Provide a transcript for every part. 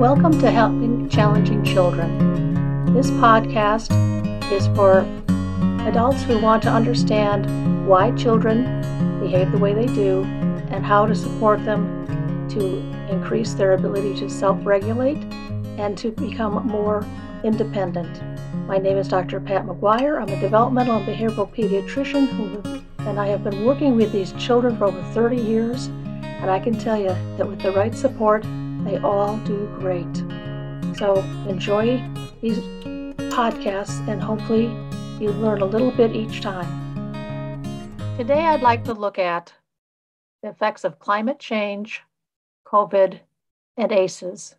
Welcome to Helping Challenging Children. This podcast is for adults who want to understand why children behave the way they do and how to support them to increase their ability to self regulate and to become more independent. My name is Dr. Pat McGuire. I'm a developmental and behavioral pediatrician who, and I have been working with these children for over 30 years. And I can tell you that with the right support, they all do great. So enjoy these podcasts and hopefully you learn a little bit each time. Today, I'd like to look at the effects of climate change, COVID, and ACEs.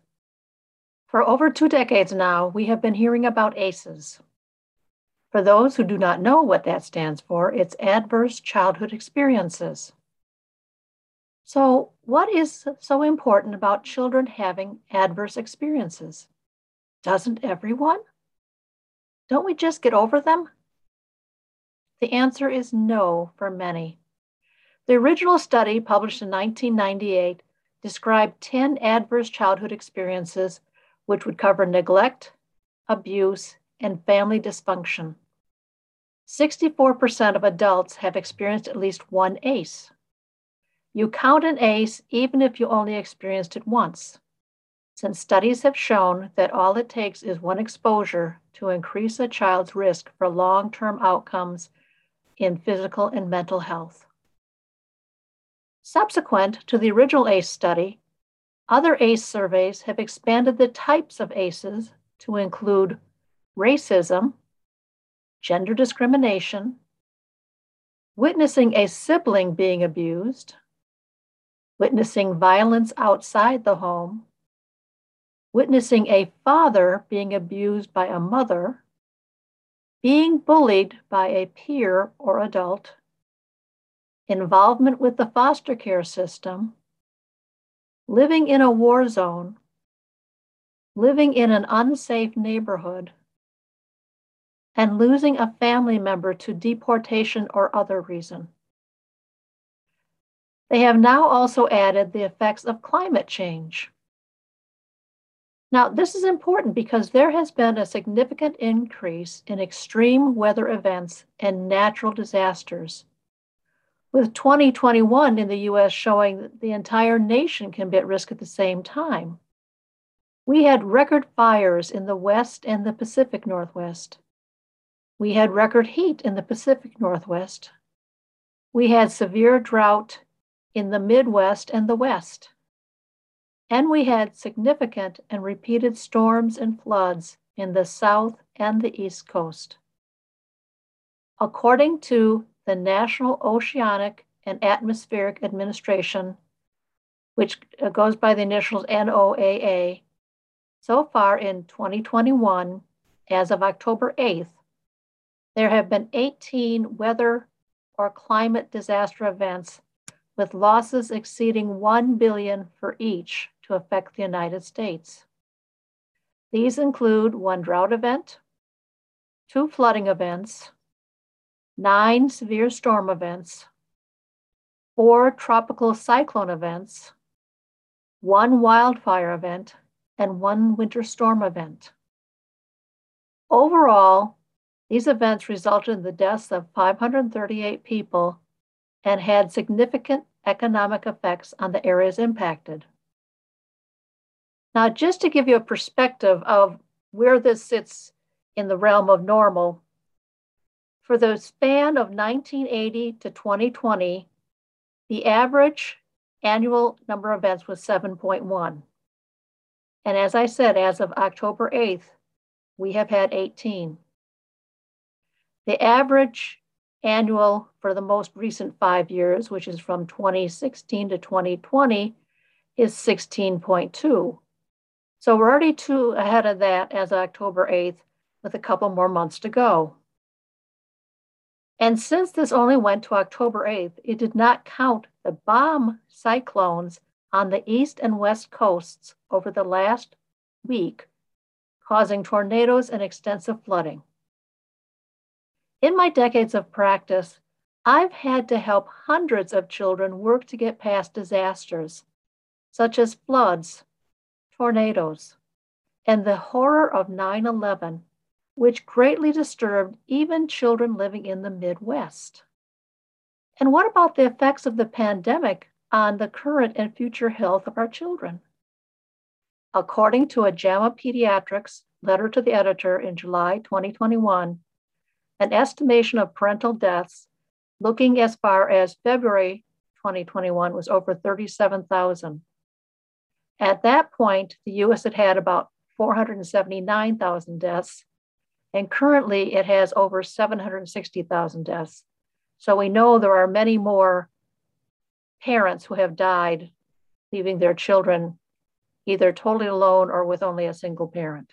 For over two decades now, we have been hearing about ACEs. For those who do not know what that stands for, it's Adverse Childhood Experiences. So, what is so important about children having adverse experiences? Doesn't everyone? Don't we just get over them? The answer is no for many. The original study, published in 1998, described 10 adverse childhood experiences which would cover neglect, abuse, and family dysfunction. 64% of adults have experienced at least one ACE. You count an ACE even if you only experienced it once, since studies have shown that all it takes is one exposure to increase a child's risk for long term outcomes in physical and mental health. Subsequent to the original ACE study, other ACE surveys have expanded the types of ACEs to include racism, gender discrimination, witnessing a sibling being abused, witnessing violence outside the home, witnessing a father being abused by a mother, being bullied by a peer or adult, involvement with the foster care system, living in a war zone, living in an unsafe neighborhood, and losing a family member to deportation or other reason. They have now also added the effects of climate change. Now, this is important because there has been a significant increase in extreme weather events and natural disasters, with 2021 in the US showing that the entire nation can be at risk at the same time. We had record fires in the West and the Pacific Northwest. We had record heat in the Pacific Northwest. We had severe drought in the Midwest and the West. And we had significant and repeated storms and floods in the South and the East Coast. According to the National Oceanic and Atmospheric Administration, which uh, goes by the initials NOAA, so far in 2021, as of October 8th, there have been 18 weather or climate disaster events with losses exceeding 1 billion for each to affect the United States. These include one drought event, two flooding events, nine severe storm events, four tropical cyclone events, one wildfire event, and one winter storm event. Overall, these events resulted in the deaths of 538 people and had significant economic effects on the areas impacted. Now, just to give you a perspective of where this sits in the realm of normal, for the span of 1980 to 2020, the average annual number of events was 7.1. And as I said, as of October 8th, we have had 18. The average annual for the most recent five years, which is from 2016 to 2020, is 16.2. So we're already two ahead of that as October 8th, with a couple more months to go. And since this only went to October 8th, it did not count the bomb cyclones on the east and west coasts over the last week, causing tornadoes and extensive flooding. In my decades of practice, I've had to help hundreds of children work to get past disasters, such as floods, tornadoes, and the horror of 9 11, which greatly disturbed even children living in the Midwest. And what about the effects of the pandemic on the current and future health of our children? According to a JAMA Pediatrics letter to the editor in July 2021, an estimation of parental deaths looking as far as February 2021 was over 37,000. At that point, the US had had about 479,000 deaths, and currently it has over 760,000 deaths. So we know there are many more parents who have died, leaving their children either totally alone or with only a single parent.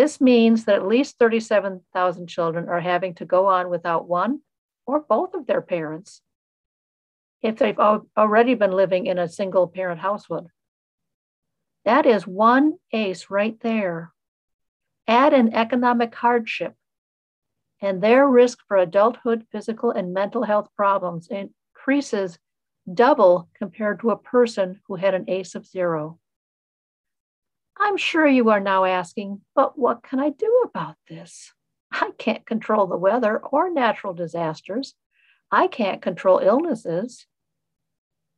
This means that at least 37,000 children are having to go on without one or both of their parents if they've already been living in a single parent household. That is one ACE right there. Add an economic hardship, and their risk for adulthood physical and mental health problems increases double compared to a person who had an ACE of zero. I'm sure you are now asking, but what can I do about this? I can't control the weather or natural disasters. I can't control illnesses.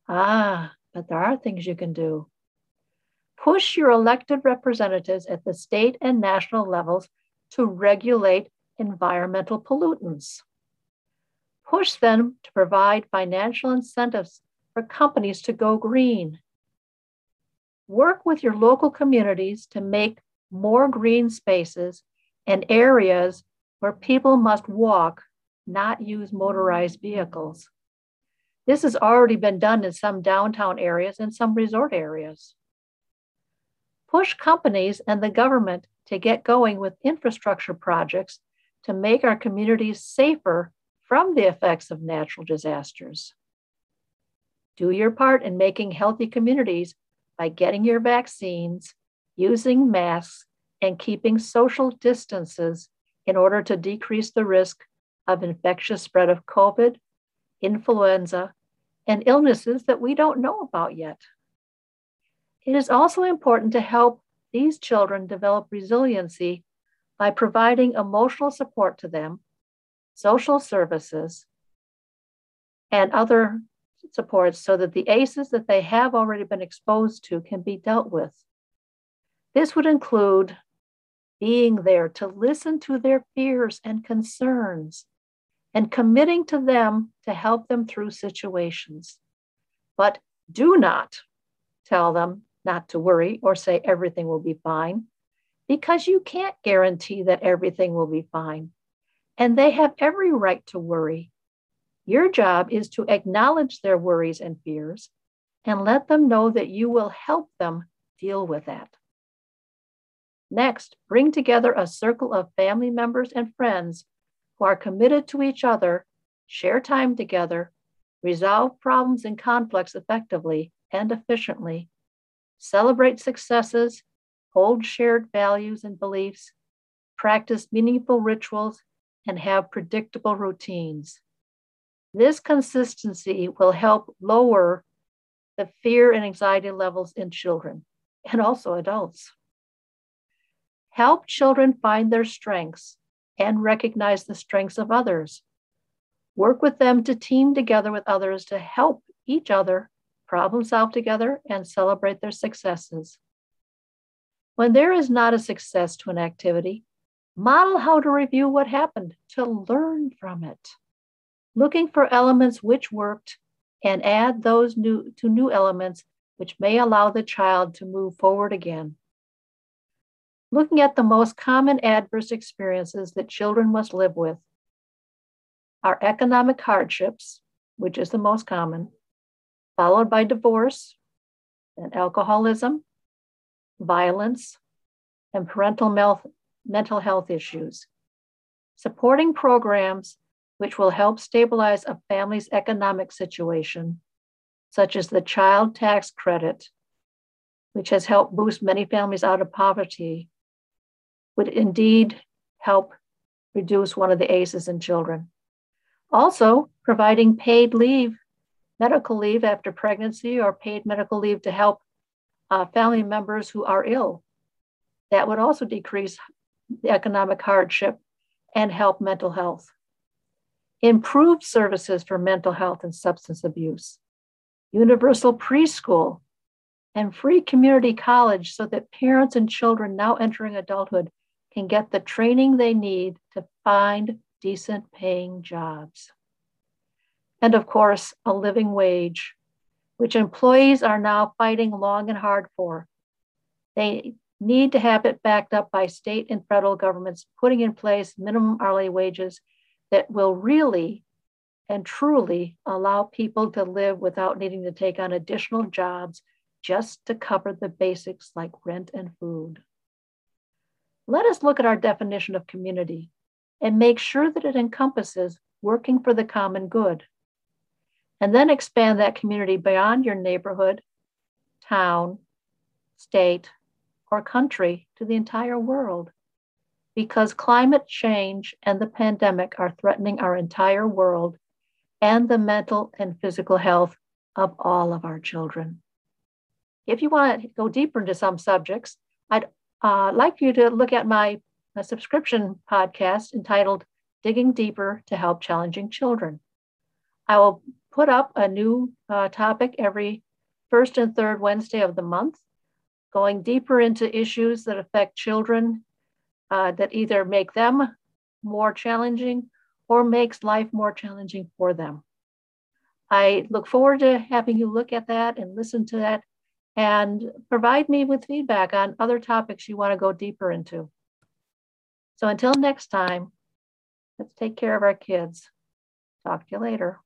Ah, but there are things you can do. Push your elected representatives at the state and national levels to regulate environmental pollutants. Push them to provide financial incentives for companies to go green. Work with your local communities to make more green spaces and areas where people must walk, not use motorized vehicles. This has already been done in some downtown areas and some resort areas. Push companies and the government to get going with infrastructure projects to make our communities safer from the effects of natural disasters. Do your part in making healthy communities by getting your vaccines, using masks, and keeping social distances in order to decrease the risk of infectious spread of COVID, influenza, and illnesses that we don't know about yet. It is also important to help these children develop resiliency by providing emotional support to them, social services, and other supports so that the ACEs that they have already been exposed to can be dealt with. This would include being there to listen to their fears and concerns and committing to them to help them through situations. But do not tell them not to worry or say everything will be fine because you can't guarantee that everything will be fine. And they have every right to worry your job is to acknowledge their worries and fears and let them know that you will help them deal with that. Next, bring together a circle of family members and friends who are committed to each other, share time together, resolve problems and conflicts effectively and efficiently, celebrate successes, hold shared values and beliefs, practice meaningful rituals, and have predictable routines. This consistency will help lower the fear and anxiety levels in children and also adults. Help children find their strengths and recognize the strengths of others. Work with them to team together with others to help each other problem solve together and celebrate their successes. When there is not a success to an activity, model how to review what happened to learn from it looking for elements which worked and add those new to new elements which may allow the child to move forward again. Looking at the most common adverse experiences that children must live with are economic hardships, which is the most common, followed by divorce and alcoholism, violence, and parental mental health issues. Supporting programs which will help stabilize a family's economic situation, such as the child tax credit, which has helped boost many families out of poverty, would indeed help reduce one of the ACEs in children. Also, providing paid leave, medical leave after pregnancy, or paid medical leave to help uh, family members who are ill. That would also decrease the economic hardship and help mental health. Improve services for mental health and substance abuse. Universal preschool and free community college so that parents and children now entering adulthood can get the training they need to find decent paying jobs. And of course, a living wage, which employees are now fighting long and hard for. They need to have it backed up by state and federal governments putting in place minimum hourly wages that will really and truly allow people to live without needing to take on additional jobs just to cover the basics like rent and food. Let us look at our definition of community and make sure that it encompasses working for the common good. And then expand that community beyond your neighborhood, town, state, or country to the entire world. Because climate change and the pandemic are threatening our entire world and the mental and physical health of all of our children. If you want to go deeper into some subjects, I'd uh, like you to look at my, my subscription podcast entitled Digging Deeper to Help Challenging Children. I will put up a new uh, topic every first and third Wednesday of the month, going deeper into issues that affect children uh, that either make them more challenging or makes life more challenging for them. I look forward to having you look at that and listen to that and provide me with feedback on other topics you want to go deeper into. So until next time, let's take care of our kids. Talk to you later.